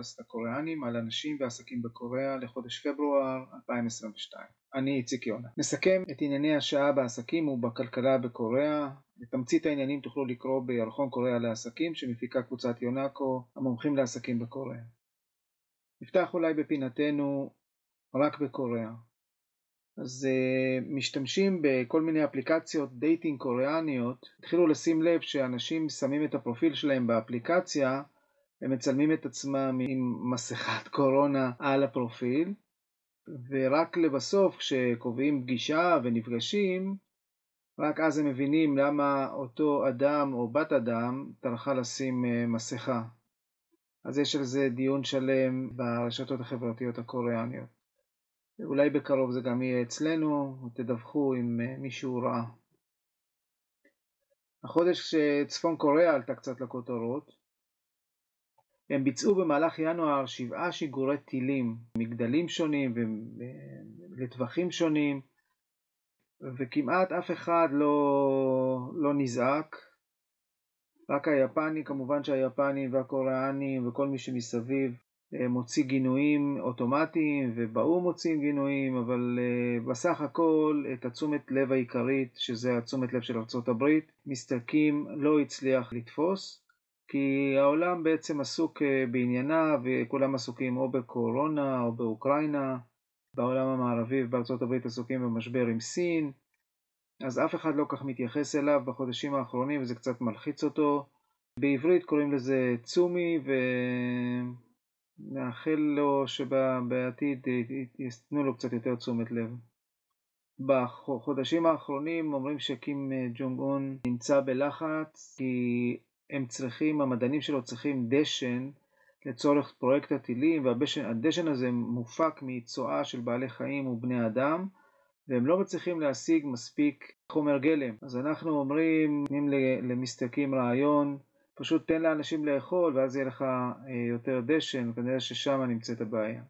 פודקאסט הקוריאנים על אנשים ועסקים בקוריאה לחודש פברואר 2022. אני איציק יונה. נסכם את ענייני השעה בעסקים ובכלכלה בקוריאה. את תמצית העניינים תוכלו לקרוא בירחון קוריאה לעסקים שמפיקה קבוצת יונאקו, המומחים לעסקים בקוריאה. נפתח אולי בפינתנו רק בקוריאה. אז אה, משתמשים בכל מיני אפליקציות dating קוריאניות, התחילו לשים לב שאנשים שמים את הפרופיל שלהם באפליקציה, הם מצלמים את עצמם עם מסכת קורונה על הפרופיל, ורק לבסוף כשקובעים פגישה ונפגשים, רק אז הם מבינים למה אותו אדם או בת אדם טרחה לשים uh, מסכה. אז יש על זה דיון שלם ברשתות החברתיות הקוריאניות. אולי בקרוב זה גם יהיה אצלנו, תדווחו אם אה, מישהו ראה. החודש שצפון קוריאה עלתה קצת לכותרות, הם ביצעו במהלך ינואר שבעה שיגורי טילים מגדלים שונים ולטווחים שונים, וכמעט אף אחד לא, לא נזעק. רק היפני, כמובן שהיפנים והקוריאנים וכל מי שמסביב אה, מוציא גינויים אוטומטיים ובאו"ם מוציאים גינויים, אבל uh, בסך הכל את התשומת לב העיקרית, שזה התשומת לב של ארה"ב, מסתלקים לא הצליח לתפוס, כי העולם בעצם עסוק uh, בענייניו וכולם עסוקים או בקורונה או באוקראינה, בעולם המערבי ובארצות הברית עסוקים במשבר עם סין, אז אף אחד לא כך מתייחס אליו בחודשים האחרונים וזה קצת מלחיץ אותו. בעברית קוראים לזה צומי ו... נאחל לו שבעתיד ייתנו לו קצת יותר תשומת לב. בחודשים האחרונים אומרים שקים ג'ונג און נמצא בלחץ כי הם צריכים, המדענים שלו צריכים דשן לצורך פרויקט הטילים והדשן הזה מופק מצואה של בעלי חיים ובני אדם והם לא מצליחים להשיג מספיק חומר גלם. אז אנחנו אומרים, נותנים למסתקים רעיון פשוט תן לאנשים לאכול ואז יהיה לך אה, יותר דשן, וכנראה ששם נמצאת הבעיה.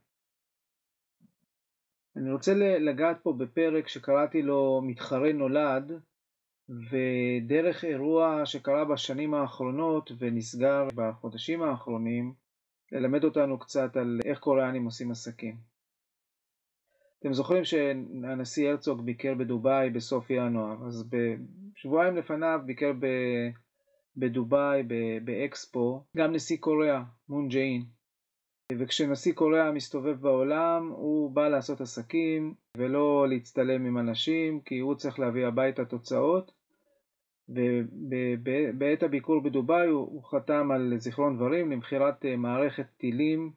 אני רוצה לגעת פה בפרק שקראתי לו מתחרה נולד, ודרך אירוע שקרה בשנים האחרונות ונסגר בחודשים האחרונים, ללמד אותנו קצת על איך קוריאנים עושים עסקים. אתם זוכרים שהנשיא הרצוג ביקר בדובאי בסוף ינואר, אז בשבועיים לפניו ביקר ב... בדובאי באקספו, גם נשיא קוריאה, מון ג'אין. וכשנשיא קוריאה מסתובב בעולם, הוא בא לעשות עסקים ולא להצטלם עם אנשים, כי הוא צריך להביא הביתה תוצאות. ובעת הביקור בדובאי הוא, חתם על זיכרון דברים למכירת אה, מערכת טילים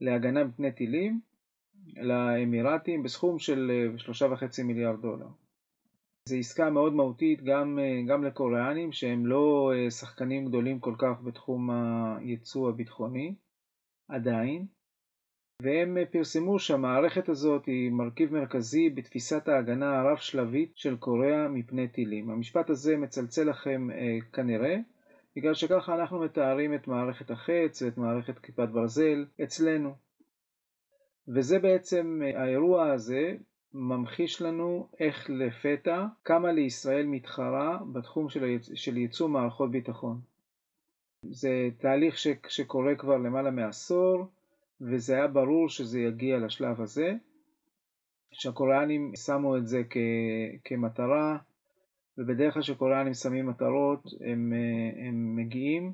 להגנה מפני טילים לאמירתים בסכום של 3.5 אה, מיליארד דולר. זו עסקה מאוד מהותית גם, אה, גם לקוריאנים שהם לא שחקנים גדולים כל כך בתחום הייצוא הביטחוני עדיין והם אה, פרסמו שהמערכת הזאת היא מרכיב מרכזי בתפיסת ההגנה הרב שלבית של קוריאה מפני טילים. המשפט הזה מצלצל לכם אה, כנראה בגלל שככה אנחנו מתארים את מערכת החץ ואת מערכת כיפת ברזל אצלנו. וזה בעצם האירוע הזה ממחיש לנו איך לפתע קמה לישראל מתחרה בתחום של, היצ... של ייצוא מערכות ביטחון. זה תהליך ש... שקורה כבר למעלה מעשור וזה היה ברור שזה יגיע לשלב הזה, שהקוריאנים שמו את זה כ... כמטרה ובדרך כלל כשקוריאנים שמים מטרות הם, הם מגיעים.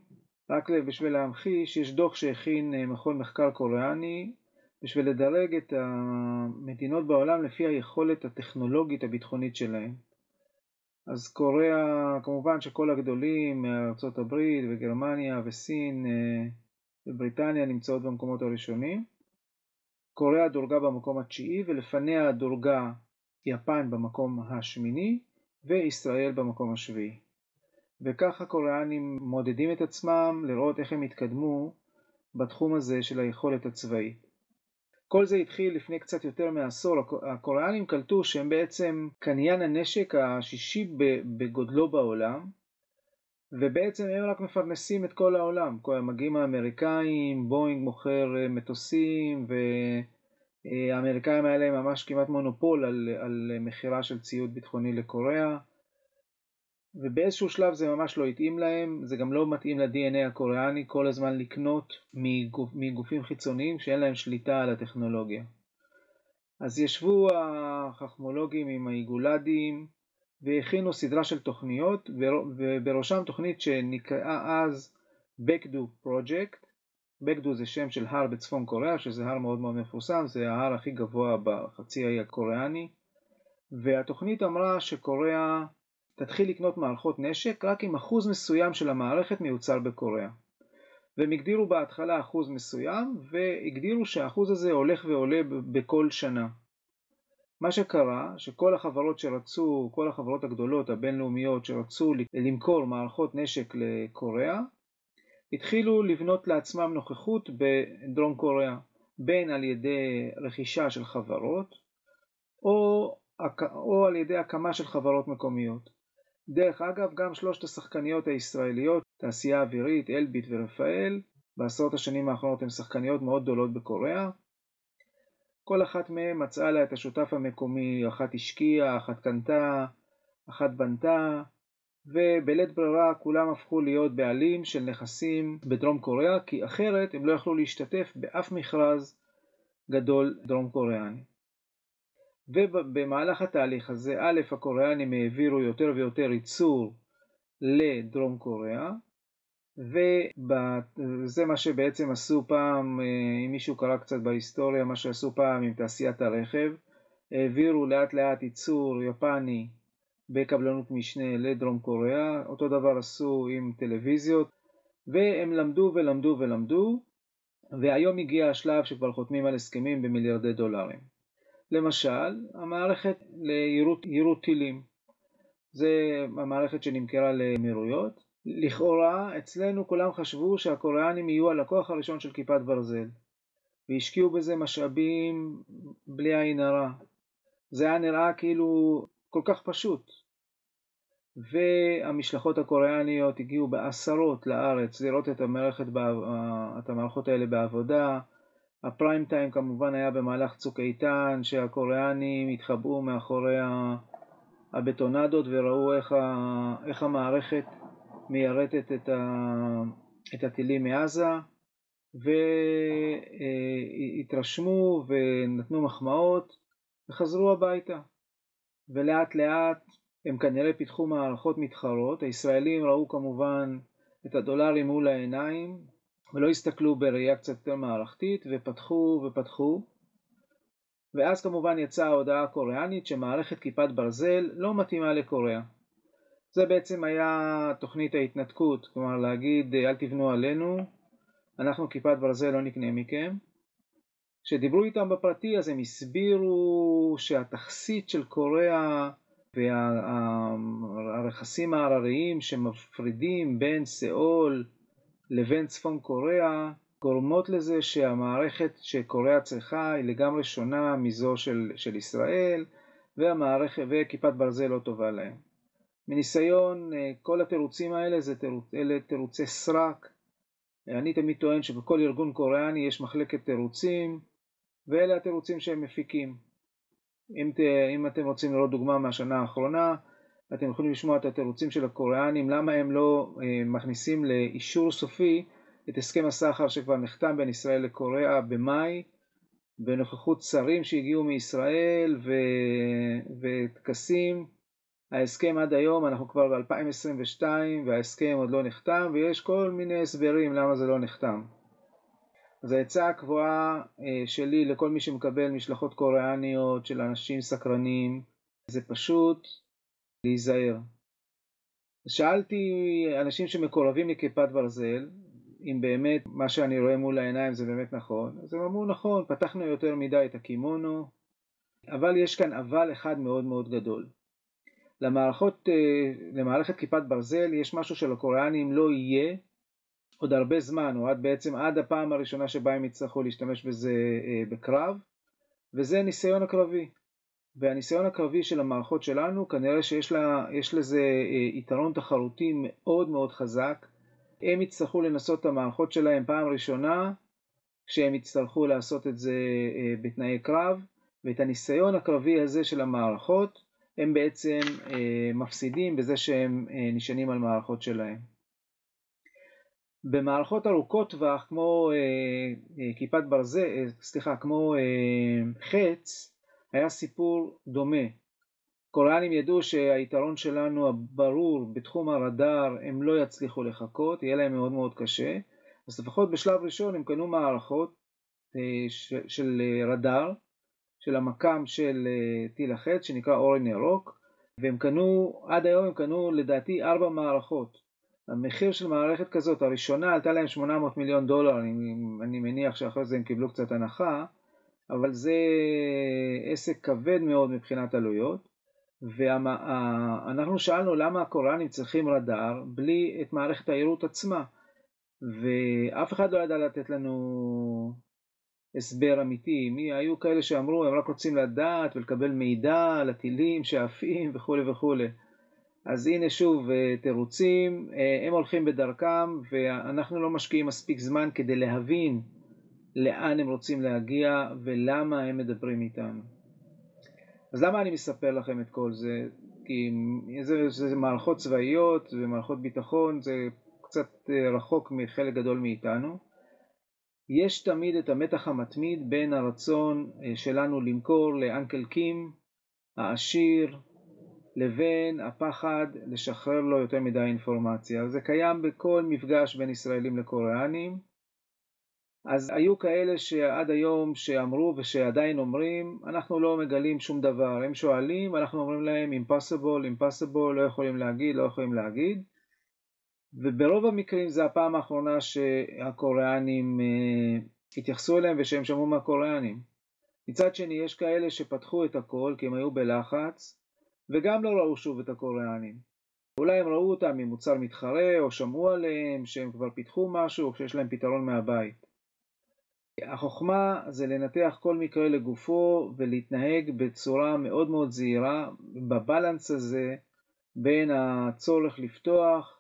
רק בשביל להמחיש, יש דוח שהכין מכון מחקר קוריאני בשביל לדרג את המדינות בעולם לפי היכולת הטכנולוגית הביטחונית שלהן. אז קוריאה, כמובן שכל הגדולים, הברית וגרמניה וסין אה, ובריטניה נמצאות במקומות הראשונים. קוריאה דורגה במקום התשיעי ולפניה דורגה יפן במקום השמיני וישראל במקום השביעי. וככה קוריאנים מודדים את עצמם לראות איך הם התקדמו בתחום הזה של היכולת הצבאית. כל זה התחיל לפני קצת יותר מעשור, הקוריאנים קלטו שהם בעצם קניין הנשק השישי בגודלו בעולם, ובעצם הם רק מפרנסים את כל העולם, מגיעים האמריקאים, בואינג מוכר אה, מטוסים, והאמריקאים היה להם ממש כמעט מונופול על, על מכירה של ציוד ביטחוני לקוריאה, ובאיזשהו שלב זה ממש לא התאים להם, זה גם לא מתאים ל-DNA הקוריאני כל הזמן לקנות מגופ, מגופים חיצוניים שאין להם שליטה על הטכנולוגיה. אז ישבו החכמולוגים עם האיגולדים והכינו סדרה של תוכניות, ובראשם תוכנית שנקראה אז Baekdu Project. Baekdu זה שם של הר בצפון קוריאה, שזה הר מאוד מאוד מפורסם, זה ההר הכי גבוה בחצי האי הקוריאני. והתוכנית אמרה שקוריאה תתחיל לקנות מערכות נשק רק אם אחוז מסוים של המערכת מיוצר בקוריאה. והם הגדירו בהתחלה אחוז מסוים, והגדירו שהאחוז הזה הולך ועולה בכל שנה. מה שקרה, שכל החברות שרצו, כל החברות הגדולות הבינלאומיות שרצו למכור מערכות נשק לקוריאה, התחילו לבנות לעצמם נוכחות בדרום קוריאה, בין על ידי רכישה של חברות, או, או על ידי הקמה של חברות מקומיות. דרך אגב, גם שלושת השחקניות הישראליות, תעשייה אווירית, אלביט ורפאל, בעשרות השנים האחרונות הן שחקניות מאוד גדולות בקוריאה. כל אחת מהן מצאה לה את השותף המקומי, אחת השקיעה, אחת קנתה, אחת בנתה, ובלית ברירה כולם הפכו להיות בעלים של נכסים בדרום קוריאה, כי אחרת הם לא יכלו להשתתף באף מכרז גדול דרום קוריאני. ובמהלך התהליך הזה, א', הקוריאנים העבירו יותר ויותר ייצור לדרום קוריאה, וזה מה שבעצם עשו פעם, אה, אם מישהו קרא קצת בהיסטוריה, מה שעשו פעם עם תעשיית הרכב, העבירו לאט לאט ייצור יפני בקבלנות משנה לדרום קוריאה, אותו דבר עשו עם טלוויזיות, והם למדו ולמדו ולמדו, והיום הגיע השלב שכבר חותמים על הסכמים במיליארדי דולרים. למשל, המערכת ליירוט טילים, זה המערכת שנמכרה לאמירויות. לכאורה, אצלנו כולם חשבו שהקוריאנים יהיו הלקוח הראשון של כיפת ברזל, והשקיעו בזה משאבים בלי עין הרע. זה היה נראה כאילו כל כך פשוט. והמשלחות הקוריאניות הגיעו בעשרות לארץ לראות את, המערכת, את המערכות האלה בעבודה, הפריים טיים כמובן היה במהלך צוק איתן, שהקוריאנים התחבאו מאחורי הבטונדות וראו איך, ה, איך המערכת מיירטת את, ה, את הטילים מעזה, והתרשמו ונתנו מחמאות וחזרו הביתה. ולאט לאט הם כנראה פיתחו מערכות מתחרות, הישראלים ראו כמובן את הדולרים מול העיניים, ולא הסתכלו בראייה קצת יותר מערכתית, ופתחו ופתחו. ואז כמובן יצאה ההודעה הקוריאנית שמערכת כיפת ברזל לא מתאימה לקוריאה. זה בעצם היה תוכנית ההתנתקות, כלומר להגיד אל תבנו עלינו, אנחנו כיפת ברזל לא נקנה מכם. כשדיברו איתם בפרטי אז הם הסבירו שהתכסית של קוריאה והרכסים ההרריים שמפרידים בין סאול לבין צפון קוריאה גורמות לזה שהמערכת שקוריאה צריכה היא לגמרי שונה מזו של, של ישראל והמערכת, וכיפת ברזל לא טובה להם. מניסיון, אה, כל התירוצים האלה זה תירוץ, אלה תירוצי סרק. אני תמיד טוען שבכל ארגון קוריאני יש מחלקת תירוצים ואלה התירוצים שהם מפיקים. אם, ת, אם אתם רוצים לראות דוגמה מהשנה האחרונה, אתם יכולים לשמוע את התירוצים של הקוריאנים, למה הם לא אה, מכניסים לאישור סופי את הסכם הסחר שכבר נחתם בין ישראל לקוריאה במאי, בנוכחות שרים שהגיעו מישראל ו... וטקסים. ההסכם עד היום, אנחנו כבר ב-2022 וההסכם עוד לא נחתם ויש כל מיני הסברים למה זה לא נחתם. אז העצה הקבועה אה, שלי לכל מי שמקבל משלחות קוריאניות של אנשים סקרנים זה פשוט להיזהר. שאלתי אנשים שמקורבים לכיפת ברזל, אם באמת מה שאני רואה מול העיניים זה באמת נכון, אז הם אמרו נכון, פתחנו יותר מדי את הקימונו, אבל יש כאן אבל אחד מאוד מאוד גדול. למערכות, אה, למערכת כיפת ברזל יש משהו שלקוריאנים לא יהיה עוד הרבה זמן, או עד בעצם עד הפעם הראשונה שבה הם יצטרכו להשתמש בזה אה, בקרב, וזה ניסיון הקרבי. והניסיון הקרבי של המערכות שלנו, כנראה שיש לה, לזה אה, יתרון תחרותי מאוד מאוד חזק. הם יצטרכו לנסות את המערכות שלהם פעם ראשונה, כשהם יצטרכו לעשות את זה בתנאי קרב, ואת הניסיון הקרבי הזה של המערכות, הם בעצם מפסידים בזה שהם נשענים על מערכות שלהם. במערכות ארוכות טווח כמו כיפת ברזל, סליחה, כמו חץ, היה סיפור דומה. קוריאנים ידעו שהיתרון שלנו הברור בתחום הרדאר הם לא יצליחו לחכות, יהיה להם מאוד מאוד קשה, אז לפחות בשלב ראשון הם קנו מערכות אה, של רדאר, של המקם של אה, טיל החץ שנקרא אורן ירוק, והם קנו, עד היום הם קנו לדעתי ארבע מערכות. המחיר של מערכת כזאת, הראשונה עלתה להם 800 מיליון דולר, אני, אני מניח שאחרי זה הם קיבלו קצת הנחה, אבל זה עסק כבד מאוד מבחינת עלויות. ואנחנו שאלנו למה הקוראנים צריכים רדאר בלי את מערכת העירות עצמה, ואף אחד לא ידע לתת לנו הסבר אמיתי. מי היו כאלה שאמרו הם רק רוצים לדעת ולקבל מידע על הטילים שעפים וכולי וכולי. אז הנה שוב אה, תירוצים, אה, הם הולכים בדרכם ואנחנו לא משקיעים מספיק זמן כדי להבין לאן הם רוצים להגיע ולמה הם מדברים איתנו. אז למה אני מספר לכם את כל זה? כי זה, זה, זה מערכות צבאיות ומערכות ביטחון, זה קצת אה, רחוק מחלק גדול מאיתנו. יש תמיד את המתח המתמיד בין הרצון אה, שלנו למכור לאנקל קים העשיר לבין הפחד לשחרר לו יותר מדי אינפורמציה. זה קיים בכל מפגש בין ישראלים לקוריאנים. אז היו כאלה שעד היום שאמרו ושעדיין אומרים, אנחנו לא מגלים שום דבר. הם שואלים, אנחנו אומרים להם impossible, impossible, לא יכולים להגיד, לא יכולים להגיד. וברוב המקרים זה הפעם האחרונה שהקוריאנים אה, התייחסו אליהם ושהם שמעו מהקוריאנים. מצד שני, יש כאלה שפתחו את הכל כי הם היו בלחץ, וגם לא ראו שוב את הקוריאנים. אולי הם ראו אותם ממוצר מתחרה, או שמעו עליהם שהם כבר פיתחו משהו, או שיש להם פתרון מהבית. החוכמה זה לנתח כל מקרה לגופו ולהתנהג בצורה מאוד מאוד זהירה בבלנס הזה בין הצורך לפתוח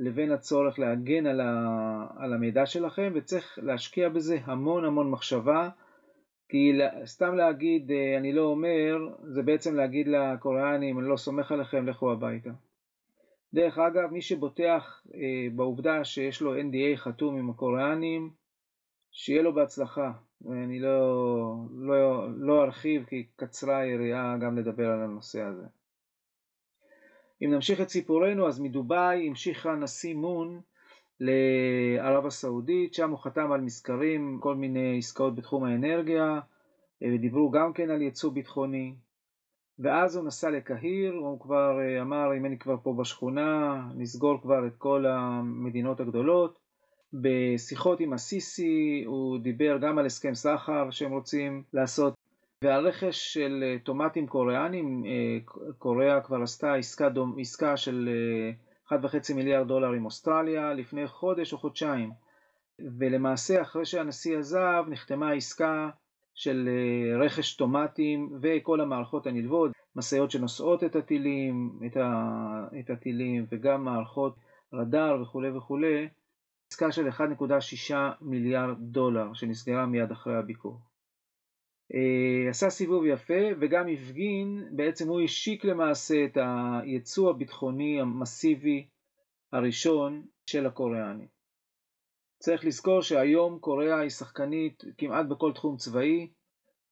לבין הצורך להגן על, ה, על המידע שלכם וצריך להשקיע בזה המון המון מחשבה כי סתם להגיד אני לא אומר זה בעצם להגיד לקוריאנים אני לא סומך עליכם לכו הביתה. דרך אגב מי שבוטח אה, בעובדה שיש לו NDA חתום עם הקוריאנים שיהיה לו בהצלחה. אני לא, לא, לא ארחיב כי קצרה היריעה גם לדבר על הנושא הזה. אם נמשיך את סיפורנו, אז מדובאי המשיך הנשיא מון לערב הסעודית, שם הוא חתם על מזכרים, כל מיני עסקאות בתחום האנרגיה, ודיברו גם כן על ייצוא ביטחוני. ואז הוא נסע לקהיר, הוא כבר אמר, אם אני כבר פה בשכונה, נסגור כבר את כל המדינות הגדולות. בשיחות עם הסיסי הוא דיבר גם על הסכם סחר שהם רוצים לעשות ועל רכש של אה, טומטים קוריאנים, אה, קוריאה כבר עשתה עסקה, דומ, עסקה של 1.5 אה, מיליארד דולר עם אוסטרליה לפני חודש או חודשיים ולמעשה אחרי שהנשיא עזב נחתמה עסקה של רכש טומטים וכל המערכות הנלוות, משאיות שנושאות את הטילים, את, ה, את הטילים וגם מערכות רדאר וכולי וכולי עסקה של 1.6 מיליארד דולר שנסגרה מיד אחרי הביקור. Uh, עשה סיבוב יפה וגם הפגין, בעצם הוא השיק למעשה את היצוא הביטחוני המסיבי הראשון של הקוריאנים. צריך לזכור שהיום קוריאה היא שחקנית כמעט בכל תחום צבאי,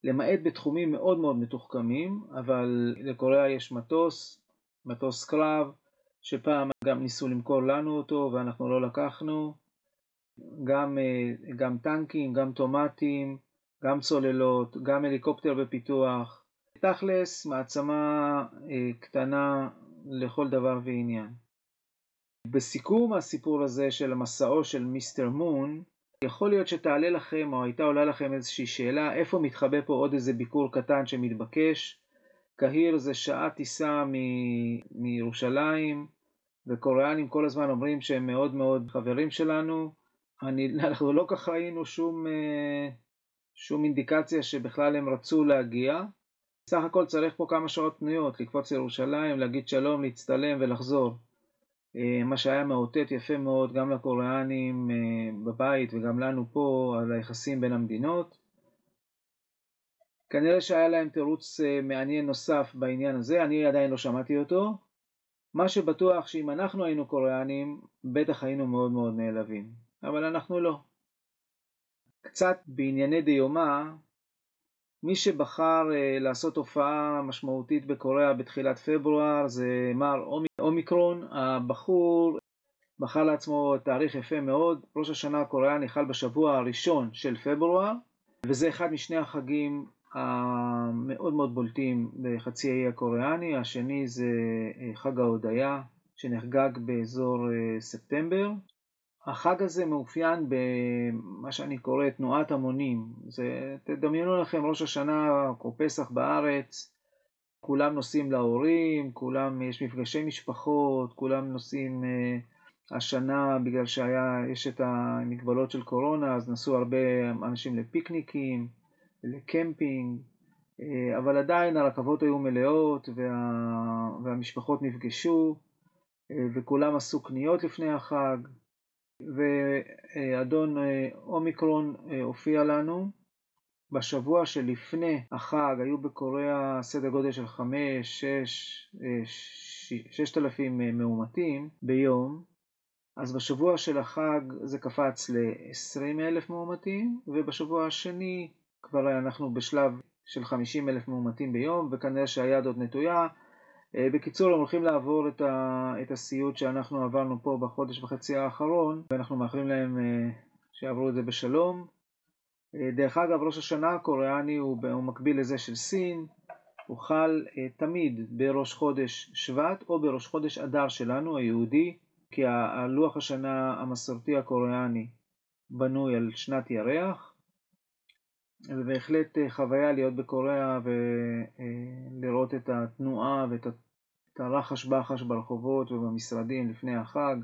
למעט בתחומים מאוד מאוד מתוחכמים, אבל לקוריאה יש מטוס, מטוס קרב, שפעם גם ניסו למכור לנו אותו ואנחנו לא לקחנו, גם, אה, גם טנקים, גם טומטים, גם צוללות, גם הליקופטר בפיתוח. תכלס, מעצמה אה, קטנה לכל דבר ועניין. בסיכום הסיפור הזה של המסעו של מיסטר מון, יכול להיות שתעלה לכם או הייתה עולה לכם איזושהי שאלה איפה מתחבא פה עוד איזה ביקור קטן שמתבקש. קהיר זה שעה טיסה מ- מירושלים, וקוריאנים כל הזמן אומרים שהם מאוד מאוד חברים שלנו. אני, אנחנו לא כך ראינו שום, אה, שום אינדיקציה שבכלל הם רצו להגיע. סך הכל צריך פה כמה שעות פנויות, לקפוץ לירושלים, להגיד שלום, להצטלם ולחזור. אה, מה שהיה מאותת יפה מאוד גם לקוריאנים אה, בבית וגם לנו פה על היחסים בין המדינות. כנראה שהיה להם תירוץ אה, מעניין נוסף בעניין הזה, אני עדיין לא שמעתי אותו. מה שבטוח שאם אנחנו היינו קוריאנים, בטח היינו מאוד מאוד נעלבים, אבל אנחנו לא. קצת בענייני דיומא, מי שבחר uh, לעשות הופעה משמעותית בקוריאה בתחילת פברואר זה מר אומיקרון, הבחור בחר לעצמו תאריך יפה מאוד, ראש השנה הקוריאני חל בשבוע הראשון של פברואר, וזה אחד משני החגים המאוד מאוד בולטים בחצי האי הקוריאני, השני זה אה, חג ההודיה שנחגג באזור אה, ספטמבר. החג הזה מאופיין במה שאני קורא תנועת המונים. זה, תדמיינו לכם ראש השנה או פסח בארץ, כולם נוסעים להורים, כולם, יש מפגשי משפחות, כולם נוסעים אה, השנה בגלל שיש את המגבלות של קורונה, אז נסעו הרבה אנשים לפיקניקים. לקמפינג, אה, אבל עדיין הרכבות היו מלאות וה... והמשפחות נפגשו אה, וכולם עשו קניות לפני החג ואדון אה, אומיקרון הופיע לנו. בשבוע שלפני החג היו בקוריאה סדר גודל של 5-6 אלפים מאומתים ביום, אז בשבוע של החג זה קפץ ל-20 אלף מאומתים, ובשבוע השני כבר אנחנו בשלב של 50 אלף מאומתים ביום, וכנראה שהיד עוד נטויה. אה, בקיצור, הם הולכים לעבור את, ה, את הסיוט שאנחנו עברנו פה בחודש וחצי האחרון, ואנחנו מאחלים להם אה, שיעברו את זה בשלום. אה, דרך אגב, ראש השנה הקוריאני הוא, הוא מקביל לזה של סין, הוא חל תמיד בראש חודש שבט או בראש חודש אדר שלנו, היהודי, כי הלוח השנה המסורתי הקוריאני בנוי על שנת ירח, זה בהחלט אה, חוויה להיות בקוריאה ולראות את התנועה ואת הרחש בחש ברחובות ובמשרדים לפני החג.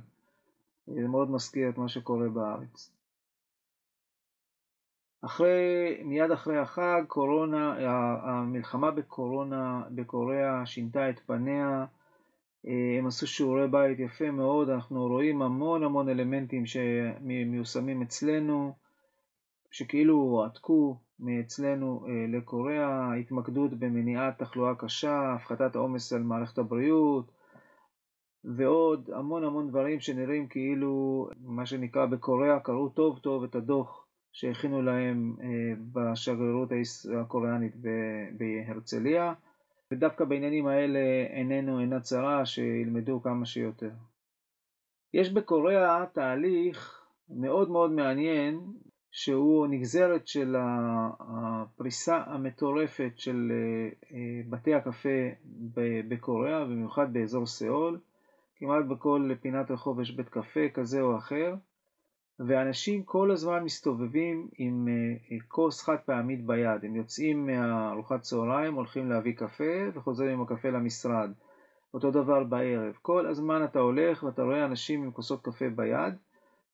זה מאוד מזכיר את מה שקורה בארץ. אחרי, מיד אחרי החג, קורונה, המלחמה בקורונה בקוריאה שינתה את פניה, אה, הם עשו שיעורי בית יפה מאוד, אנחנו רואים המון המון אלמנטים שמיושמים אצלנו, שכאילו הועתקו מאצלנו אה, לקוריאה, התמקדות במניעת תחלואה קשה, הפחתת העומס על מערכת הבריאות ועוד המון המון דברים שנראים כאילו מה שנקרא בקוריאה קראו טוב טוב את הדוח שהכינו להם אה, בשגרירות הקוריאנית בהרצליה ודווקא בעניינים האלה עינינו אינה צרה שילמדו כמה שיותר. יש בקוריאה תהליך מאוד מאוד מעניין שהוא נגזרת של הפריסה המטורפת של אה, אה, בתי הקפה בקוריאה, במיוחד באזור סאול. כמעט בכל פינת רחוב יש בית קפה כזה או אחר, ואנשים כל הזמן מסתובבים עם אה, כוס חד פעמית ביד. הם יוצאים מארוחת צהריים, הולכים להביא קפה וחוזרים עם הקפה למשרד. אותו דבר בערב. כל הזמן אתה הולך ואתה רואה אנשים עם כוסות קפה ביד.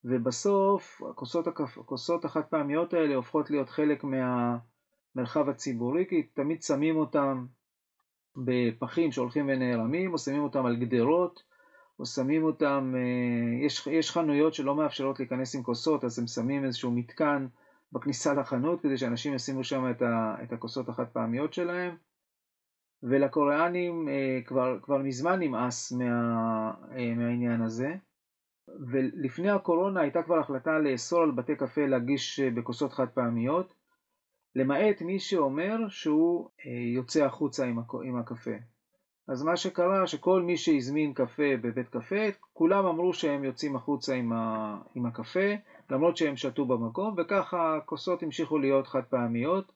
ובסוף הכוסות. הכוסות החד פעמיות האלה הופכות להיות חלק מהמרחב הציבורי, כי תמיד שמים אותם בפחים שהולכים ונערמים, או שמים אותם על גדרות, או שמים אותם, אה, יש, יש חנויות שלא מאפשרות להיכנס עם כוסות, אז הם שמים איזשהו מתקן בכניסה לחנות כדי שאנשים ישימו שם את, ה, את הכוסות החד פעמיות שלהם. ולקוריאנים אה, כבר, כבר מזמן נמאס מה, אה, מהעניין הזה. ולפני הקורונה הייתה כבר החלטה לאסור על בתי קפה להגיש אה, בכוסות חד פעמיות, למעט מי שאומר שהוא אה, יוצא החוצה עם הקפה. אז מה שקרה שכל מי שהזמין קפה בבית קפה, כולם אמרו שהם יוצאים החוצה עם, הקפה, למרות שהם שתו במקום, וככה הכוסות המשיכו להיות חד פעמיות.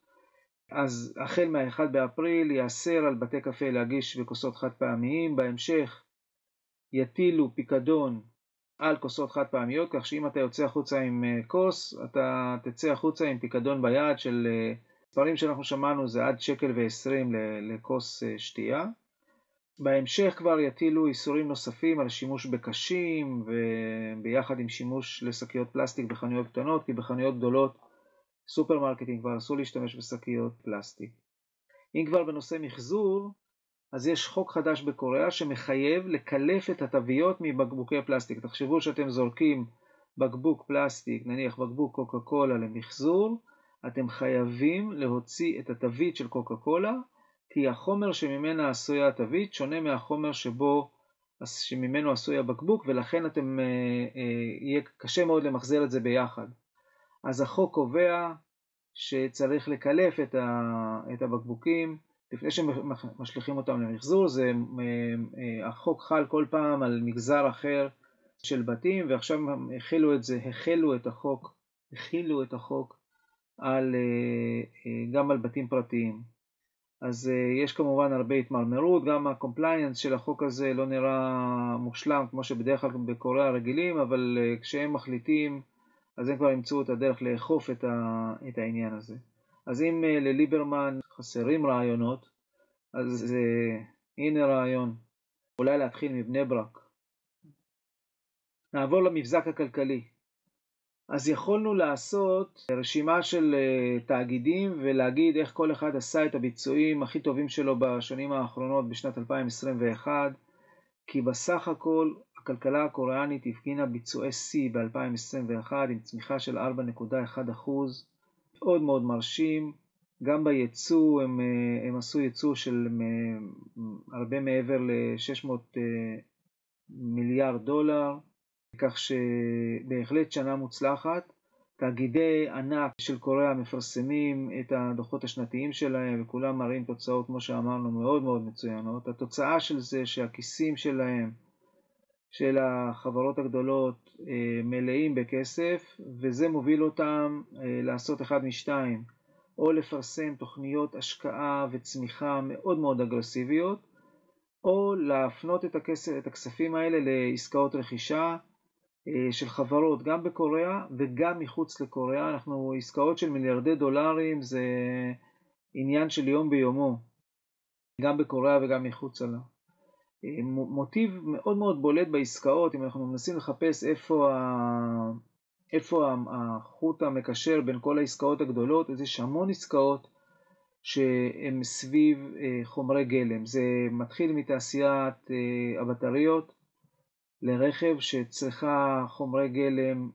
אז החל מה-1 באפריל ייאסר על בתי קפה להגיש בכוסות חד פעמיים, בהמשך יטילו פיקדון על כוסות חד פעמיות, כך שאם אתה יוצא החוצה עם אה, כוס, אתה תצא החוצה עם פיקדון ביד של ספרים אה, שאנחנו שמענו זה עד שקל ועשרים לכוס אה, שתייה. בהמשך כבר יטילו איסורים נוספים על שימוש בקשים וביחד עם שימוש לשקיות פלסטיק בחנויות קטנות, כי בחנויות גדולות סופרמרקטים כבר אסור להשתמש בשקיות פלסטיק. אם כבר בנושא מחזור, אז יש חוק חדש בקוריאה שמחייב לקלף את התוויות מבקבוקי פלסטיק. תחשבו שאתם זורקים בקבוק פלסטיק, נניח בקבוק קוקה קולה למחזור, אתם חייבים להוציא את התווית של קוקה קולה, כי החומר שממנה עשויה התווית שונה מהחומר שבו, שממנו עשוי הבקבוק, ולכן אתם, אה, אה, יהיה קשה מאוד למחזר את זה ביחד. אז החוק קובע שצריך לקלף את, ה, את הבקבוקים לפני שמשליכים אותם למחזור, זה, אה, החוק חל כל פעם על מגזר אחר של בתים, ועכשיו הם החלו את זה, החלו את החוק, החילו את החוק על, גם על בתים פרטיים. אז יש כמובן הרבה התמרמרות, גם ה compliance של החוק הזה לא נראה מושלם כמו שבדרך כלל בקוריאה רגילים, אבל כשהם מחליטים אז הם כבר ימצאו את הדרך לאכוף את, העניין הזה. אז אם לליברמן חסרים רעיונות, אז uh, הנה רעיון, אולי להתחיל מבני ברק. נעבור למבזק הכלכלי. אז יכולנו לעשות רשימה של אה, תאגידים ולהגיד איך כל אחד עשה את הביצועים הכי טובים שלו בשנים האחרונות בשנת 2021, כי בסך הכל הכלכלה הקוריאנית הפגינה ביצועי שיא ב-2021 עם צמיחה של 4.1%, מאוד מאוד מרשים. גם ביצוא הם, אה, הם עשו יצוא של אה, הרבה מעבר ל-600 מיליארד דולר. כך שבהחלט שנה מוצלחת. תאגידי ענק של קוריאה מפרסמים את הדוחות השנתיים שלהם וכולם מראים תוצאות, כמו שאמרנו, מאוד מאוד מצוינות. התוצאה של זה שהכיסים שלהם, של החברות הגדולות, אה, מלאים בכסף, וזה מוביל אותם אה, לעשות אחד משתיים, או לפרסם תוכניות השקעה וצמיחה מאוד מאוד אגרסיביות, או להפנות את, הכסף, את הכספים האלה לעסקאות רכישה אה, של חברות גם בקוריאה וגם מחוץ לקוריאה. אנחנו, עסקאות של מיליארדי דולרים זה עניין של יום ביומו, גם בקוריאה וגם מחוצה לה. אה, מוטיב מאוד מאוד בולט בעסקאות, אם אנחנו מנסים לחפש איפה. איפה החוט המקשר בין כל העסקאות הגדולות, אז יש המון עסקאות שהן סביב אה, חומרי גלם. זה מתחיל מתעשיית הבטריות, לרכב שצריכה חומרי גלם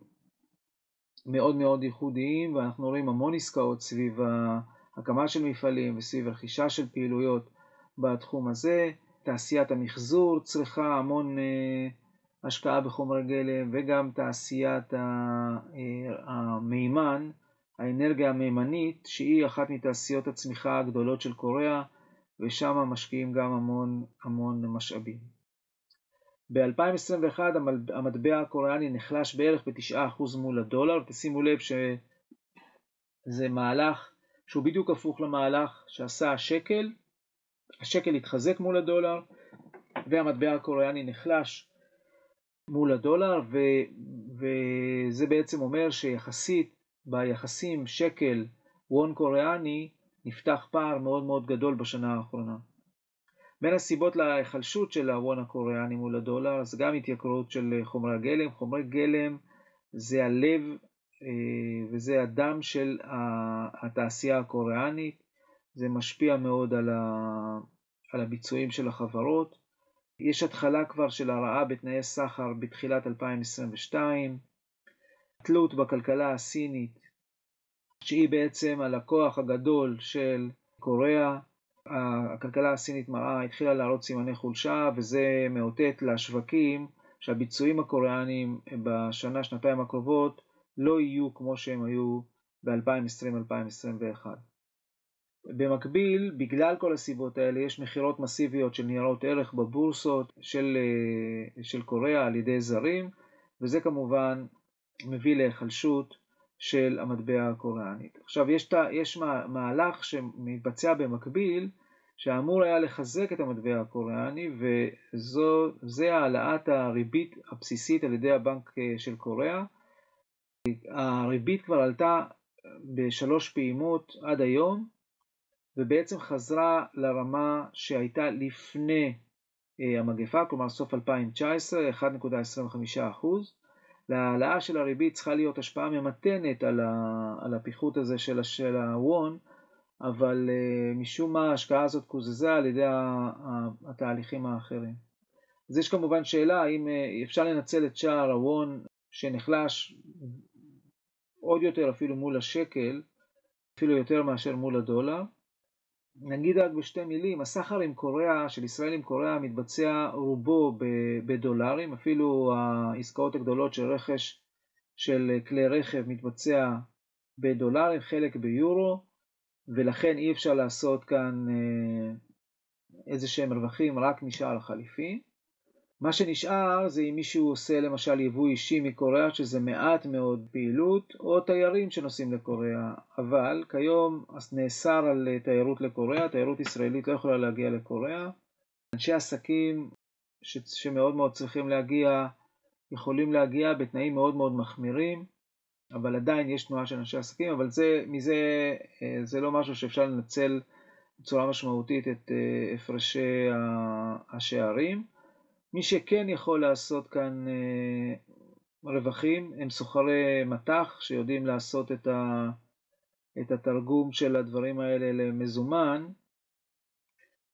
מאוד מאוד ייחודיים, ואנחנו רואים המון עסקאות סביב הקמה של מפעלים וסביב רכישה של פעילויות בתחום הזה. תעשיית המחזור צריכה המון אה, השקעה בחומרי גלם, וגם תעשיית אה, המימן, האנרגיה המימנית, שהיא אחת מתעשיות הצמיחה הגדולות של קוריאה, ושם משקיעים גם המון המון משאבים. ב-2021 המטבע הקוריאני נחלש בערך ב-9% מול הדולר, תשימו לב שזה מהלך שהוא בדיוק הפוך למהלך שעשה השקל, השקל התחזק מול הדולר והמטבע הקוריאני נחלש מול הדולר ו, וזה בעצם אומר שיחסית ביחסים שקל וון קוריאני נפתח פער מאוד מאוד גדול בשנה האחרונה. בין הסיבות להיחלשות של ההון הקוריאני מול הדולר זה גם התייקרות של חומרי הגלם. חומרי גלם זה הלב אה, וזה הדם של התעשייה הקוריאנית, זה משפיע מאוד על, הביצועים של החברות. יש התחלה כבר של הרעה בתנאי סחר בתחילת 2022, תלות בכלכלה הסינית, שהיא בעצם הלקוח הגדול של קוריאה, הכלכלה הסינית מראה, התחילה להראות סימני חולשה וזה מאותת לשווקים שהביצועים הקוריאניים בשנה, שנתיים הקרובות לא יהיו כמו שהם היו ב-2020-2021. במקביל, בגלל כל הסיבות האלה, יש מכירות מסיביות של ניירות ערך בבורסות של, של קוריאה על ידי זרים, וזה כמובן מביא להיחלשות של המטבע הקוריאנית. עכשיו יש, יש מהלך שמתבצע במקביל שאמור היה לחזק את המטבע הקוריאני וזה העלאת הריבית הבסיסית על ידי הבנק אה, של קוריאה. הריבית כבר עלתה בשלוש פעימות עד היום ובעצם חזרה לרמה שהייתה לפני אה, המגפה, כלומר סוף 2019, 1.25 להעלאה של הריבית צריכה להיות השפעה ממתנת על, ה, על הפיחות הזה של, של הוון, אבל uh, משום מה ההשקעה הזאת קוזזה על ידי התהליכים האחרים. אז יש כמובן שאלה האם uh, אפשר לנצל את שער הוון שנחלש עוד יותר אפילו מול השקל אפילו יותר מאשר מול הדולר. נגיד רק בשתי מילים, הסחר עם קוריאה, של ישראל עם קוריאה, מתבצע רובו בדולרים, אפילו העסקאות הגדולות של רכש של כלי רכב מתבצע בדולרים, חלק ביורו, ולכן אי אפשר לעשות כאן אה, איזה שהם רווחים רק משער החליפין. מה שנשאר זה אם מישהו עושה למשל יבוא אישי מקוריאה, שזה מעט מאוד פעילות, או תיירים שנוסעים לקוריאה, אבל כיום נאסר על תיירות לקוריאה, תיירות ישראלית לא יכולה להגיע לקוריאה. אנשי עסקים ש... שמאוד מאוד צריכים להגיע, יכולים להגיע בתנאים מאוד מאוד מחמירים, אבל עדיין יש תנועה של אנשי עסקים, אבל זה, מזה, אה, זה לא משהו שאפשר לנצל בצורה משמעותית את אה, הפרשי השערים. מי שכן יכול לעשות כאן אה, רווחים הם סוחרי מטח שיודעים לעשות את, ה, את התרגום של הדברים האלה למזומן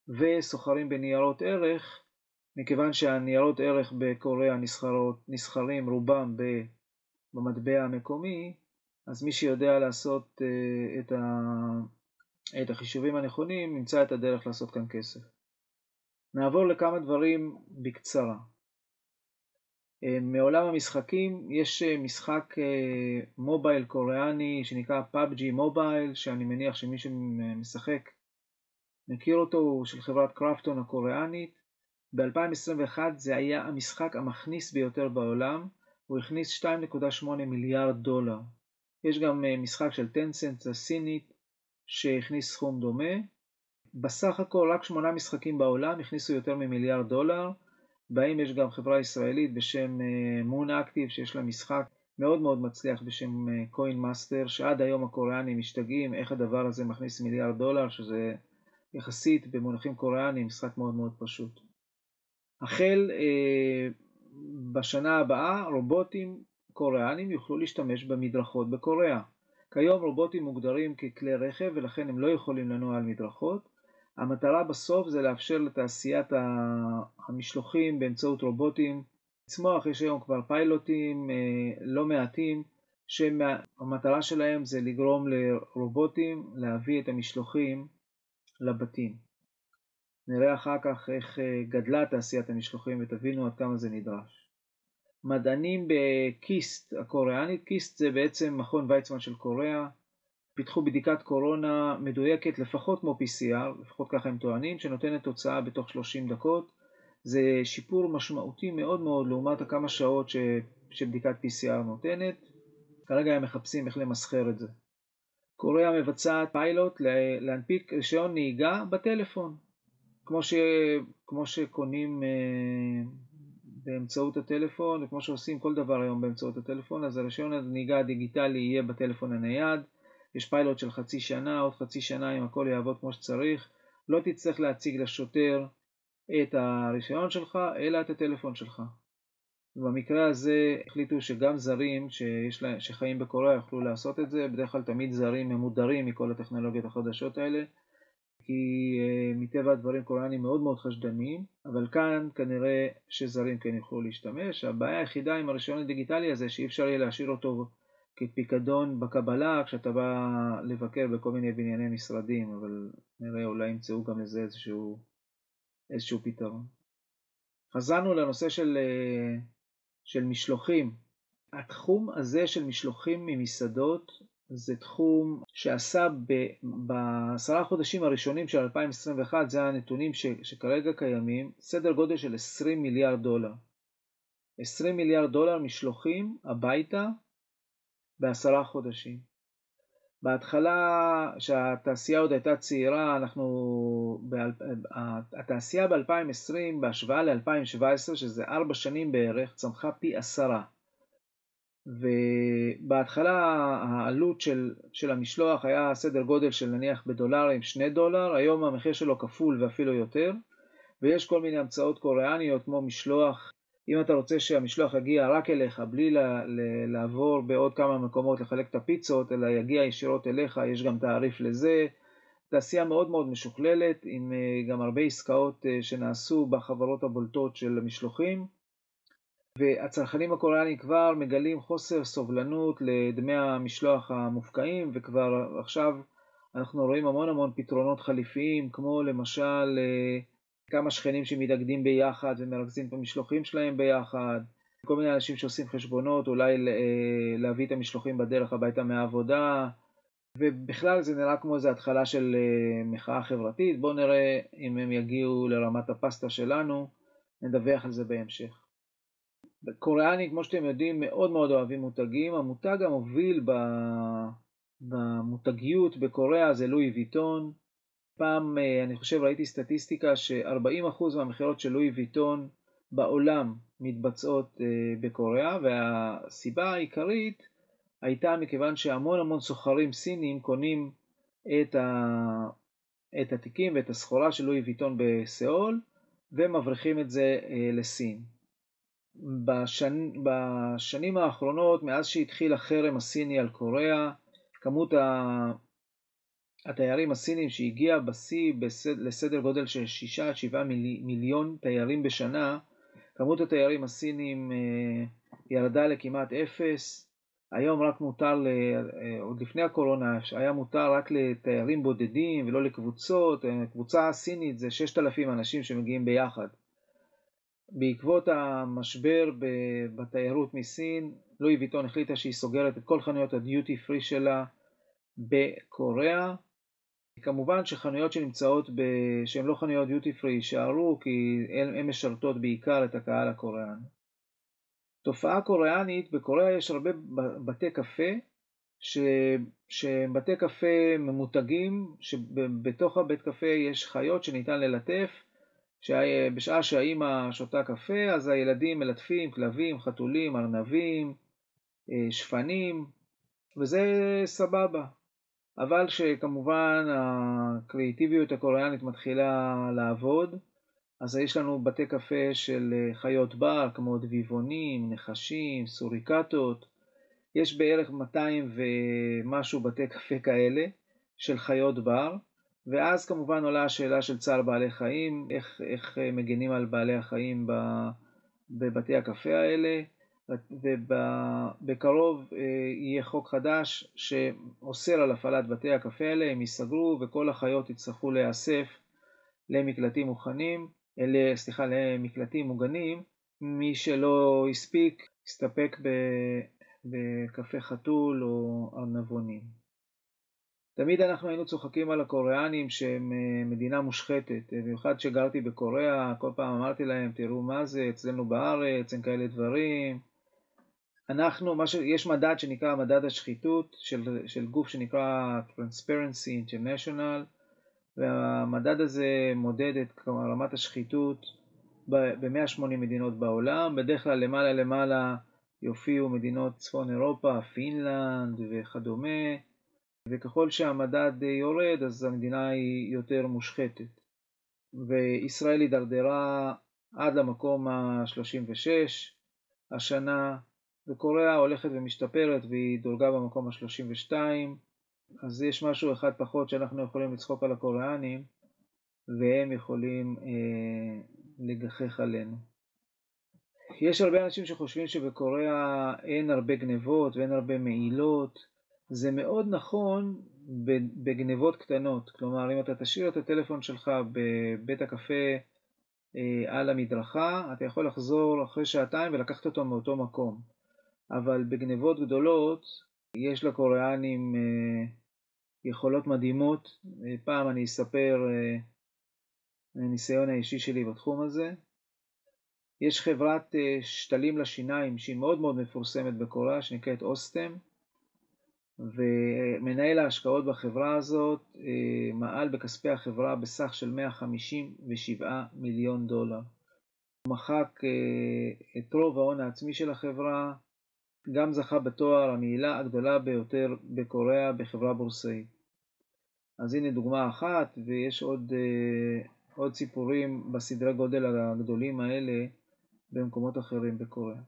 וסוחרים בניירות ערך מכיוון שהניירות ערך בקוריאה נסחרות, נסחרים רובם במטבע המקומי אז מי שיודע לעשות אה, את, ה, את החישובים הנכונים ימצא את הדרך לעשות כאן כסף. נעבור לכמה דברים בקצרה. אה, מעולם המשחקים יש אה, משחק אה, מובייל קוריאני שנקרא PUBG מובייל, שאני מניח שמי שמשחק מכיר אותו, הוא של חברת קרפטון הקוריאנית. ב-2021 זה היה המשחק המכניס ביותר בעולם, הוא הכניס 2.8 מיליארד דולר. יש גם משחק של Tencent הסינית שהכניס סכום דומה, בסך הכל רק שמונה משחקים בעולם הכניסו יותר ממיליארד דולר, בהם יש גם חברה ישראלית בשם Moon אה, Active שיש לה משחק מאוד מאוד מצליח בשם Coin אה, Master, שעד היום הקוריאנים משתגעים איך הדבר הזה מכניס מיליארד דולר, שזה יחסית במונחים קוריאנים משחק מאוד מאוד פשוט. החל uh, בשנה הבאה רובוטים קוריאנים יוכלו להשתמש במדרכות בקוריאה. כיום רובוטים מוגדרים ככלי רכב ולכן הם לא יכולים לנוע על מדרכות. המטרה בסוף זה לאפשר לתעשיית המשלוחים באמצעות רובוטים לצמוח, יש היום כבר פיילוטים אה, לא מעטים שהמטרה שלהם זה לגרום לרובוטים להביא את המשלוחים לבתים. נראה אחר כך איך אה, גדלה תעשיית המשלוחים ותבינו עד כמה זה נדרש. מדענים בקיסט הקוריאנית, קיסט זה בעצם מכון ויצמן של קוריאה, פיתחו בדיקת קורונה מדויקת לפחות כמו PCR, לפחות ככה הם טוענים, שנותנת תוצאה בתוך 30 דקות. זה שיפור משמעותי מאוד מאוד לעומת הכמה שעות ש... שבדיקת PCR נותנת. כרגע הם מחפשים איך למסחר את זה. קוריאה מבצעת פיילוט להנפיק רישיון נהיגה בטלפון. כמו, ש... כמו שקונים uh, באמצעות הטלפון, וכמו שעושים כל דבר היום באמצעות הטלפון, אז הרישיון הנהיגה הדיגיטלי יהיה בטלפון הנייד. יש פיילוט של חצי שנה, עוד חצי שנה אם הכל יעבוד כמו שצריך, לא תצטרך להציג לשוטר את הרישיון שלך, אלא את הטלפון שלך. במקרה הזה החליטו שגם זרים שיש לה, שחיים בקוריאה יוכלו לעשות את זה, בדרך כלל תמיד זרים ממודרים מכל הטכנולוגיות החדשות האלה, כי uh, מטבע הדברים קוריאנים מאוד מאוד חשדניים, אבל כאן כנראה שזרים כן יוכלו להשתמש. הבעיה היחידה עם הרישיון הדיגיטלי הזה שאי אפשר יהיה להשאיר אותו כפיקדון בקבלה כשאתה בא לבקר בכל מיני בנייני משרדים, אבל נראה אולי ימצאו גם לזה איזשהו, איזשהו פתרון. חזרנו לנושא של, אה, של משלוחים. התחום הזה של משלוחים ממסעדות זה תחום שעשה בעשרה חודשים הראשונים של 2021, זה הנתונים ש, שכרגע קיימים, סדר גודל של 20 מיליארד דולר. 20 מיליארד דולר משלוחים הביתה בעשרה חודשים. בהתחלה, כשהתעשייה עוד הייתה צעירה, אנחנו, התעשייה ב-2020 בהשוואה ל-2017, שזה ארבע שנים בערך, צמחה פי עשרה. ובהתחלה העלות של, של המשלוח היה סדר גודל של נניח בדולרים שני דולר, היום המחיר שלו כפול ואפילו יותר, ויש כל מיני המצאות קוריאניות כמו משלוח אם אתה רוצה שהמשלוח יגיע רק אליך, בלי לעבור בעוד כמה מקומות לחלק את הפיצות, אלא יגיע ישירות אליך, יש גם תעריף לזה. תעשייה מאוד מאוד משוכללת, עם אה, גם הרבה עסקאות אה, שנעשו בחברות הבולטות של המשלוחים. והצרכנים הקוריאנים כבר מגלים חוסר סובלנות לדמי המשלוח המופקעים, וכבר עכשיו אנחנו רואים המון המון פתרונות חליפיים, כמו למשל כמה שכנים שמתאגדים ביחד ומרכזים את המשלוחים שלהם ביחד, כל מיני אנשים שעושים חשבונות, אולי להביא את המשלוחים בדרך הביתה מהעבודה, ובכלל זה נראה כמו איזו התחלה של מחאה חברתית, בואו נראה אם הם יגיעו לרמת הפסטה שלנו, נדווח על זה בהמשך. קוריאנים, כמו שאתם יודעים, מאוד מאוד אוהבים מותגים, המותג המוביל במותגיות בקוריאה זה לואי ויטון, פעם אני חושב ראיתי סטטיסטיקה ש-40% מהמכירות של לואי ויטון בעולם מתבצעות בקוריאה והסיבה העיקרית הייתה מכיוון שהמון המון סוחרים סינים קונים את, ה... את התיקים ואת הסחורה של לואי ויטון בסיאול ומבריחים את זה לסין. בשנ... בשנים האחרונות, מאז שהתחיל החרם הסיני על קוריאה, כמות ה... התיירים הסינים שהגיע בשיא בסד... לסדר גודל של 6-7 מיל... מיליון תיירים בשנה, כמות התיירים הסינים אה, ירדה לכמעט אפס. היום רק מותר, ל... אה, עוד לפני הקורונה, היה מותר רק לתיירים בודדים ולא לקבוצות. אה, קבוצה סינית זה 6,000 אנשים שמגיעים ביחד. בעקבות המשבר בתיירות מסין, לואי ויטון החליטה שהיא סוגרת את כל חנויות הדיוטי פרי שלה בקוריאה. כמובן שחנויות שנמצאות, ב... שהן לא חנויות דיוטי פרי יישארו כי הן משרתות בעיקר את הקהל הקוריאני. תופעה קוריאנית, בקוריאה יש הרבה בתי קפה. שהם בתי קפה ממותגים, שבתוך הבית קפה יש חיות שניתן ללטף שבשעה שהאימא שותה קפה, אז הילדים מלטפים כלבים, חתולים, ארנבים, אה, שפנים, וזה סבבה. אבל שכמובן הקריאיטיביות הקוריאנית מתחילה לעבוד, אז יש לנו בתי קפה של אה, חיות בר, כמו דביבונים, נחשים, סוריקטות, יש בערך 200 ומשהו בתי קפה כאלה של חיות בר, ואז כמובן עולה השאלה של צער בעלי חיים, איך, איך מגנים על בעלי החיים בבתי הקפה האלה, ובקרוב אה, יהיה חוק חדש שאוסר על הפעלת בתי הקפה האלה, הם ייסגרו וכל החיות יצטרכו להיאסף למקלטים מוכנים, אלה, סליחה, למקלטים מוגנים, מי שלא הספיק, יסתפק בקפה חתול או ארנבונים. תמיד אנחנו היינו צוחקים על הקוריאנים שהם אה, מדינה מושחתת, במיוחד כשגרתי בקוריאה, כל פעם אמרתי להם, תראו מה זה, אצלנו בארץ, אין כאלה דברים. אנחנו, ש... יש מדד שנקרא מדד השחיתות של, של גוף שנקרא Transparency International, והמדד הזה מודד את רמת השחיתות ב-180 מדינות בעולם, בדרך כלל למעלה למעלה יופיעו מדינות צפון אירופה, פינלנד וכדומה. וככל שהמדד יורד אז המדינה היא יותר מושחתת. וישראל הידרדרה עד למקום ה-36 השנה, וקוריאה הולכת ומשתפרת והיא דורגה במקום ה-32, אז יש משהו אחד פחות שאנחנו יכולים לצחוק על הקוריאנים, והם יכולים אה, לגחך עלינו. יש הרבה אנשים שחושבים שבקוריאה אין הרבה גנבות ואין הרבה מעילות, זה מאוד נכון בגנבות קטנות, כלומר אם אתה תשאיר את הטלפון שלך בבית הקפה אה, על המדרכה, אתה יכול לחזור אחרי שעתיים ולקחת אותו מאותו מקום. אבל בגנבות גדולות יש לקוריאנים אה, יכולות מדהימות. אה, פעם אני אספר הניסיון האישי שלי בתחום הזה. יש חברת שתלים לשיניים שהיא מאוד מאוד מפורסמת בקוריאה שנקראת אוסטם. ומנהל ההשקעות בחברה הזאת אה, מעל בכספי החברה בסך של 157 מיליון דולר. הוא מחק אה, את רוב ההון העצמי של החברה, גם זכה בתואר המעילה הגדולה ביותר בקוריאה בחברה בורסאית. אז הנה דוגמה אחת, ויש עוד, אה, עוד סיפורים בסדרי גודל הגדולים האלה במקומות אחרים בקוריאה.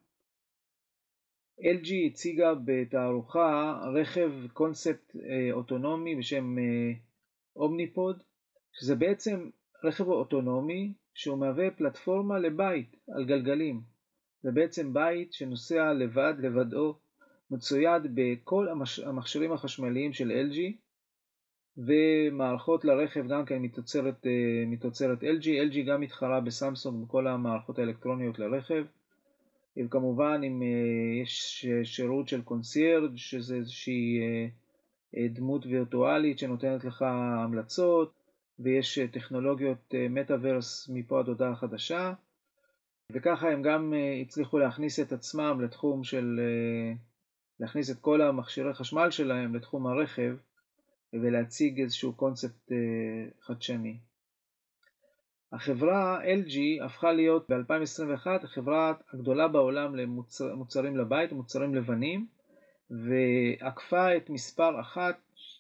LG הציגה בתערוכה רכב קונספט אה, אוטונומי בשם אומניפוד, אה, שזה בעצם רכב אוטונומי שהוא מהווה פלטפורמה לבית על גלגלים. זה בעצם בית שנוסע לבד לבדו, מצויד בכל המכשירים החשמליים של LG, ומערכות לרכב גם כן מתוצרת, מתוצרת LG, LG גם מתחרה בסמסונג בכל המערכות האלקטרוניות לרכב. וכמובן אם יש שירות של קונסיירג' שזה איזושהי דמות וירטואלית שנותנת לך המלצות, ויש טכנולוגיות מטאוורס מפה עד הודעה חדשה, וככה הם גם הצליחו להכניס את עצמם לתחום של, להכניס את כל המכשירי חשמל שלהם לתחום הרכב, ולהציג איזשהו קונספט חדשני. החברה LG הפכה להיות ב-2021 החברה הגדולה בעולם למוצרים לבית, מוצרים לבנים, ועקפה את מספר אחת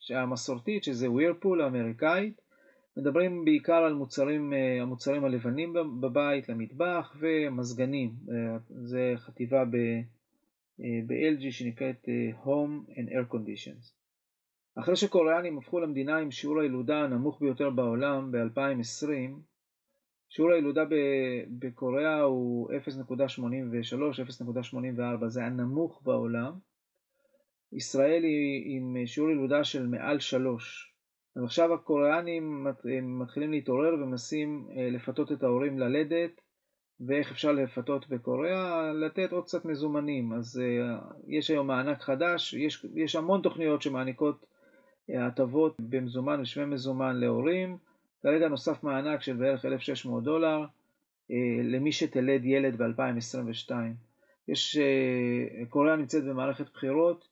המסורתית, שזה ווירפול האמריקאית. מדברים בעיקר על מוצרים, המוצרים הלבנים בבית, למטבח ומזגנים. זה חטיבה ב-LG שנקראת Home and Air Conditions. אחרי שקוריאנים הפכו למדינה עם שיעור הילודה הנמוך ביותר בעולם ב-2020, שיעור הילודה בקוריאה הוא 0.83, 0.84, זה הנמוך בעולם. ישראל היא עם שיעור ילודה של מעל 3. אז עכשיו הקוריאנים מתחילים להתעורר ומנסים לפתות את ההורים ללדת, ואיך אפשר לפתות בקוריאה? לתת עוד קצת מזומנים. אז יש היום מענק חדש, יש, יש המון תוכניות שמעניקות הטבות במזומן ושמי מזומן להורים. כרגע נוסף מענק של בערך 1,600 דולר למי שתלד ילד ב-2022. יש, קוריאה נמצאת במערכת בחירות,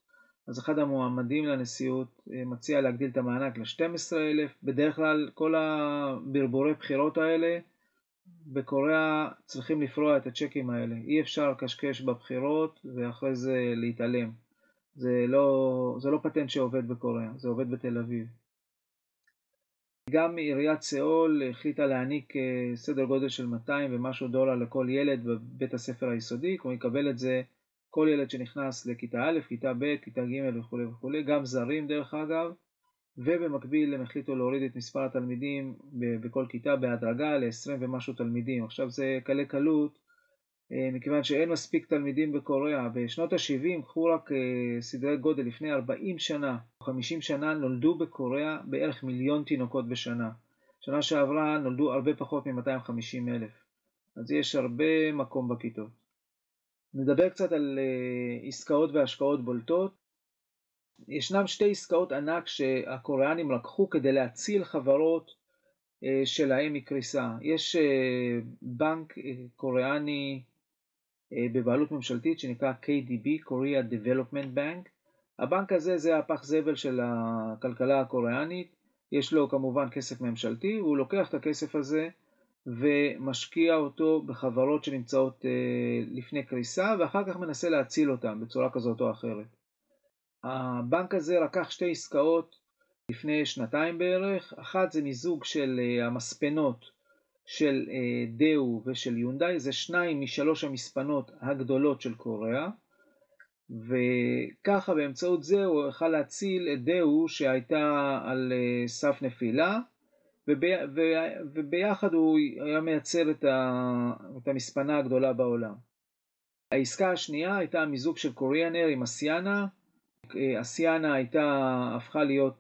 אז אחד המועמדים לנשיאות מציע להגדיל את המענק ל-12,000. בדרך כלל כל הברבורי בחירות האלה בקוריאה צריכים לפרוע את הצ'קים האלה. אי אפשר לקשקש בבחירות ואחרי זה להתעלם. זה לא, זה לא פטנט שעובד בקוריאה, זה עובד בתל אביב. גם עיריית סאול החליטה להעניק סדר גודל של 200 ומשהו דולר לכל ילד בבית הספר היסודי, כלומר יקבל את זה כל ילד שנכנס לכיתה א', כיתה ב', כיתה ג' וכו' וכו', גם זרים דרך אגב, ובמקביל הם החליטו להוריד את מספר התלמידים בכל כיתה בהדרגה ל-20 ומשהו תלמידים. עכשיו זה קלה קלות, מכיוון שאין מספיק תלמידים בקוריאה. בשנות ה-70, קחו רק סדרי גודל, לפני 40 שנה או 50 שנה נולדו בקוריאה בערך מיליון תינוקות בשנה. שנה שעברה נולדו הרבה פחות מ-250 אלף. אז יש הרבה מקום בכיתות. נדבר קצת על עסקאות והשקעות בולטות. ישנם שתי עסקאות ענק שהקוריאנים לקחו כדי להציל חברות שלהם מקריסה. יש בנק קוריאני בבעלות ממשלתית שנקרא KDB, Korea Development Bank. הבנק הזה זה הפח זבל של הכלכלה הקוריאנית, יש לו כמובן כסף ממשלתי, הוא לוקח את הכסף הזה ומשקיע אותו בחברות שנמצאות לפני קריסה ואחר כך מנסה להציל אותן בצורה כזאת או אחרת. הבנק הזה לקח שתי עסקאות לפני שנתיים בערך, אחת זה מיזוג של המספנות של דאו ושל יונדאי, זה שניים משלוש המספנות הגדולות של קוריאה, וככה באמצעות זה הוא יכל להציל את דאו שהייתה על סף נפילה, ובי, וביחד הוא היה מייצר את המספנה הגדולה בעולם. העסקה השנייה הייתה המיזוג של קוריאנר עם אסיאנה, אסיאנה הייתה, הפכה להיות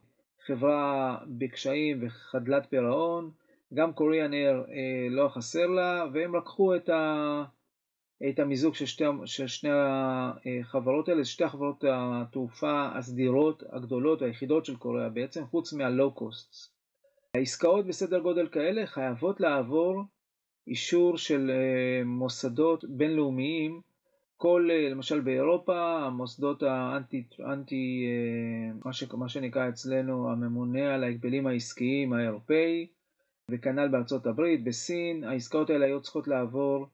חברה בקשיים וחדלת פירעון, גם קוריאן אייר אה, לא חסר לה, והם לקחו את, ה, את המיזוג של שתי, של שני החברות האלה, שתי החברות התעופה הסדירות הגדולות, היחידות של קוריאה בעצם, חוץ מהלואו קוסט. העסקאות בסדר גודל כאלה חייבות לעבור אישור של אה, מוסדות בינלאומיים, כל, אה, למשל באירופה, המוסדות האנטי, אנטי, מה, ש, מה שנקרא אצלנו הממונה על ההגבלים העסקיים האירופאי, וכנ"ל בארצות הברית, בסין, העסקאות האלה היו צריכות לעבור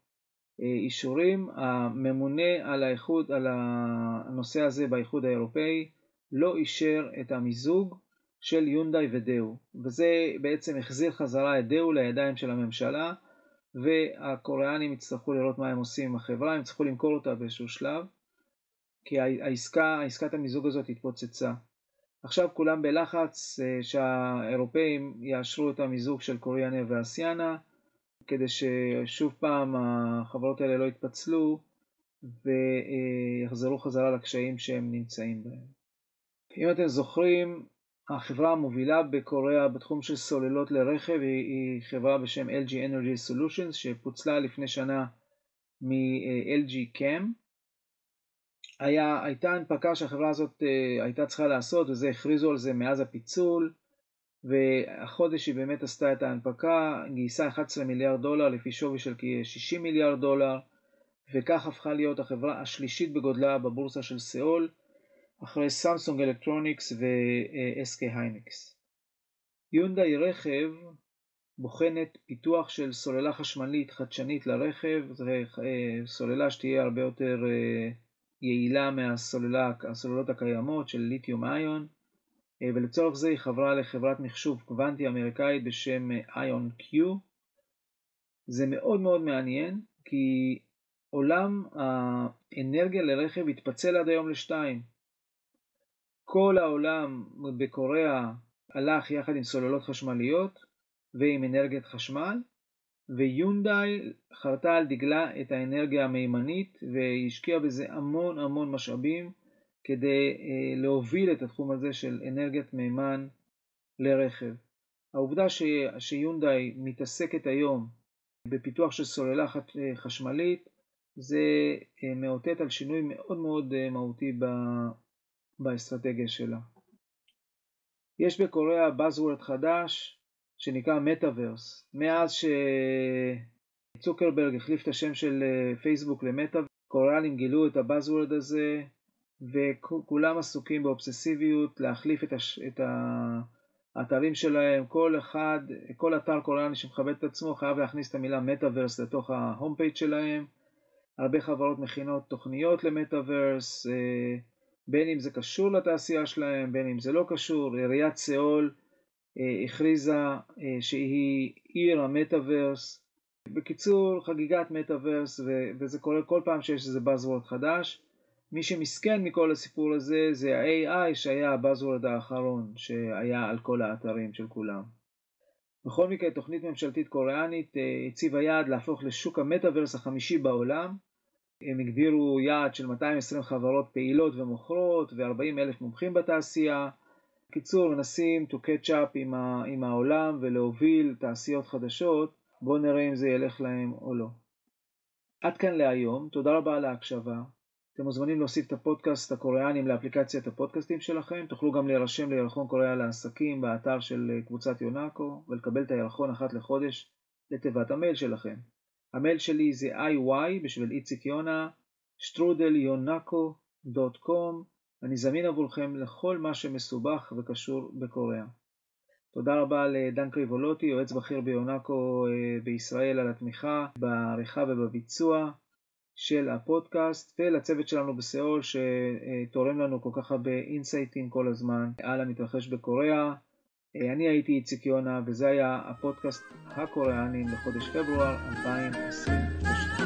אישורים. הממונה על, האיחוד, על הנושא הזה באיחוד האירופאי לא אישר את המיזוג של יונדאי ודאו, וזה בעצם החזיר חזרה את דאו לידיים של הממשלה, והקוריאנים יצטרכו לראות מה הם עושים עם החברה, הם יצטרכו למכור אותה באיזשהו שלב, כי העסקה, העסקת המיזוג הזאת התפוצצה. עכשיו כולם בלחץ שהאירופאים יאשרו את המיזוג של קוריאנה ואסיאנה, כדי ששוב פעם החברות האלה לא יתפצלו ויחזרו חזרה לקשיים שהם נמצאים בהם. אם אתם זוכרים, החברה המובילה בקוריאה בתחום של סוללות לרכב היא, היא חברה בשם LG Energy Solutions שפוצלה לפני שנה מ-LG Chem. היה, הייתה הנפקה שהחברה הזאת uh, הייתה צריכה לעשות וזה הכריזו על זה מאז הפיצול. והחודש היא באמת עשתה את ההנפקה, גייסה 11 מיליארד דולר לפי שווי של כ-60 מיליארד דולר. וכך הפכה להיות החברה השלישית בגודלה בבורסה של סיאול אחרי Samsung Electronics ו-SK Hynix. יונדאי רכב בוחנת פיתוח של סוללה חשמלית חדשנית לרכב, זו אה, סוללה שתהיה הרבה יותר אה, יעילה מהסוללות הקיימות של lithium ion, אה, ולצורך זה היא חברה לחברת מחשוב קוונטי אמריקאית בשם איון קיו. זה מאוד מאוד מעניין, כי עולם האנרגיה לרכב התפצל עד היום לשתיים. כל העולם בקוריאה הלך יחד עם סוללות חשמליות ועם אנרגיית חשמל, ויונדאי חרתה על דגלה את האנרגיה המימנית והשקיעה בזה המון המון משאבים כדי אה, להוביל את התחום הזה של אנרגיית מימן לרכב. העובדה ש, שיונדאי מתעסקת היום בפיתוח של סוללה חשמלית זה אה, מאותת על שינוי מאוד מאוד אה, מהותי באסטרטגיה שלה. יש בקוריאה Buzzword חדש שנקרא מטאוורס. מאז שצוקרברג החליף את השם של אה, פייסבוק למטאוורס, קוריאנים גילו את הבאזוורד הזה וכולם עסוקים באובססיביות להחליף את, הש... את האתרים שלהם. כל אחד, כל אתר קוריאני שמכבד את עצמו חייב להכניס את המילה מטאוורס לתוך ה home page שלהם. הרבה חברות מכינות תוכניות למטאוורס, אה, בין אם זה קשור לתעשייה שלהם, בין אם זה לא קשור. עיריית סאול אה, הכריזה אה, שהיא עיר המטאוורס. בקיצור, חגיגת מטאוורס, וזה קורה כל פעם שיש איזה Buzzword חדש. מי שמסכן מכל הסיפור הזה זה ה-AI שהיה ה-Buzzword האחרון שהיה על כל האתרים של כולם. בכל מקרה, תוכנית ממשלתית קוריאנית הציבה יעד להפוך לשוק המטאוורס החמישי בעולם, הם הגדירו יעד של 220 חברות פעילות ומוכרות ו-40 אלף מומחים בתעשייה. בקיצור, מנסים to catch up עם, ה- עם העולם ולהוביל תעשיות חדשות. בואו נראה אם זה ילך להם או לא. עד כאן להיום, תודה רבה על ההקשבה. אתם מוזמנים להוסיף את הפודקאסט הקוריאנים לאפליקציית הפודקאסטים שלכם. תוכלו גם להירשם לירחון קוריאה לעסקים באתר של קבוצת יונאקו ולקבל את הירחון אחת לחודש לתיבת המייל שלכם. המייל שלי זה iy בשביל איציק יונה, שטרודל.יונקו.קום. אני זמין עבורכם לכל מה שמסובך וקשור בקוריאה. תודה רבה לדן קריבולוטי, יועץ בכיר ביונקו אה, בישראל, על התמיכה בעריכה ובביצוע של הפודקאסט, ולצוות שלנו בסיאול שתורם לנו כל כך הרבה אינסייטים כל הזמן על המתרחש בקוריאה. אה, אני הייתי איציק יונה וזה היה הפודקאסט הקוריאנים לחודש פברואר 2022.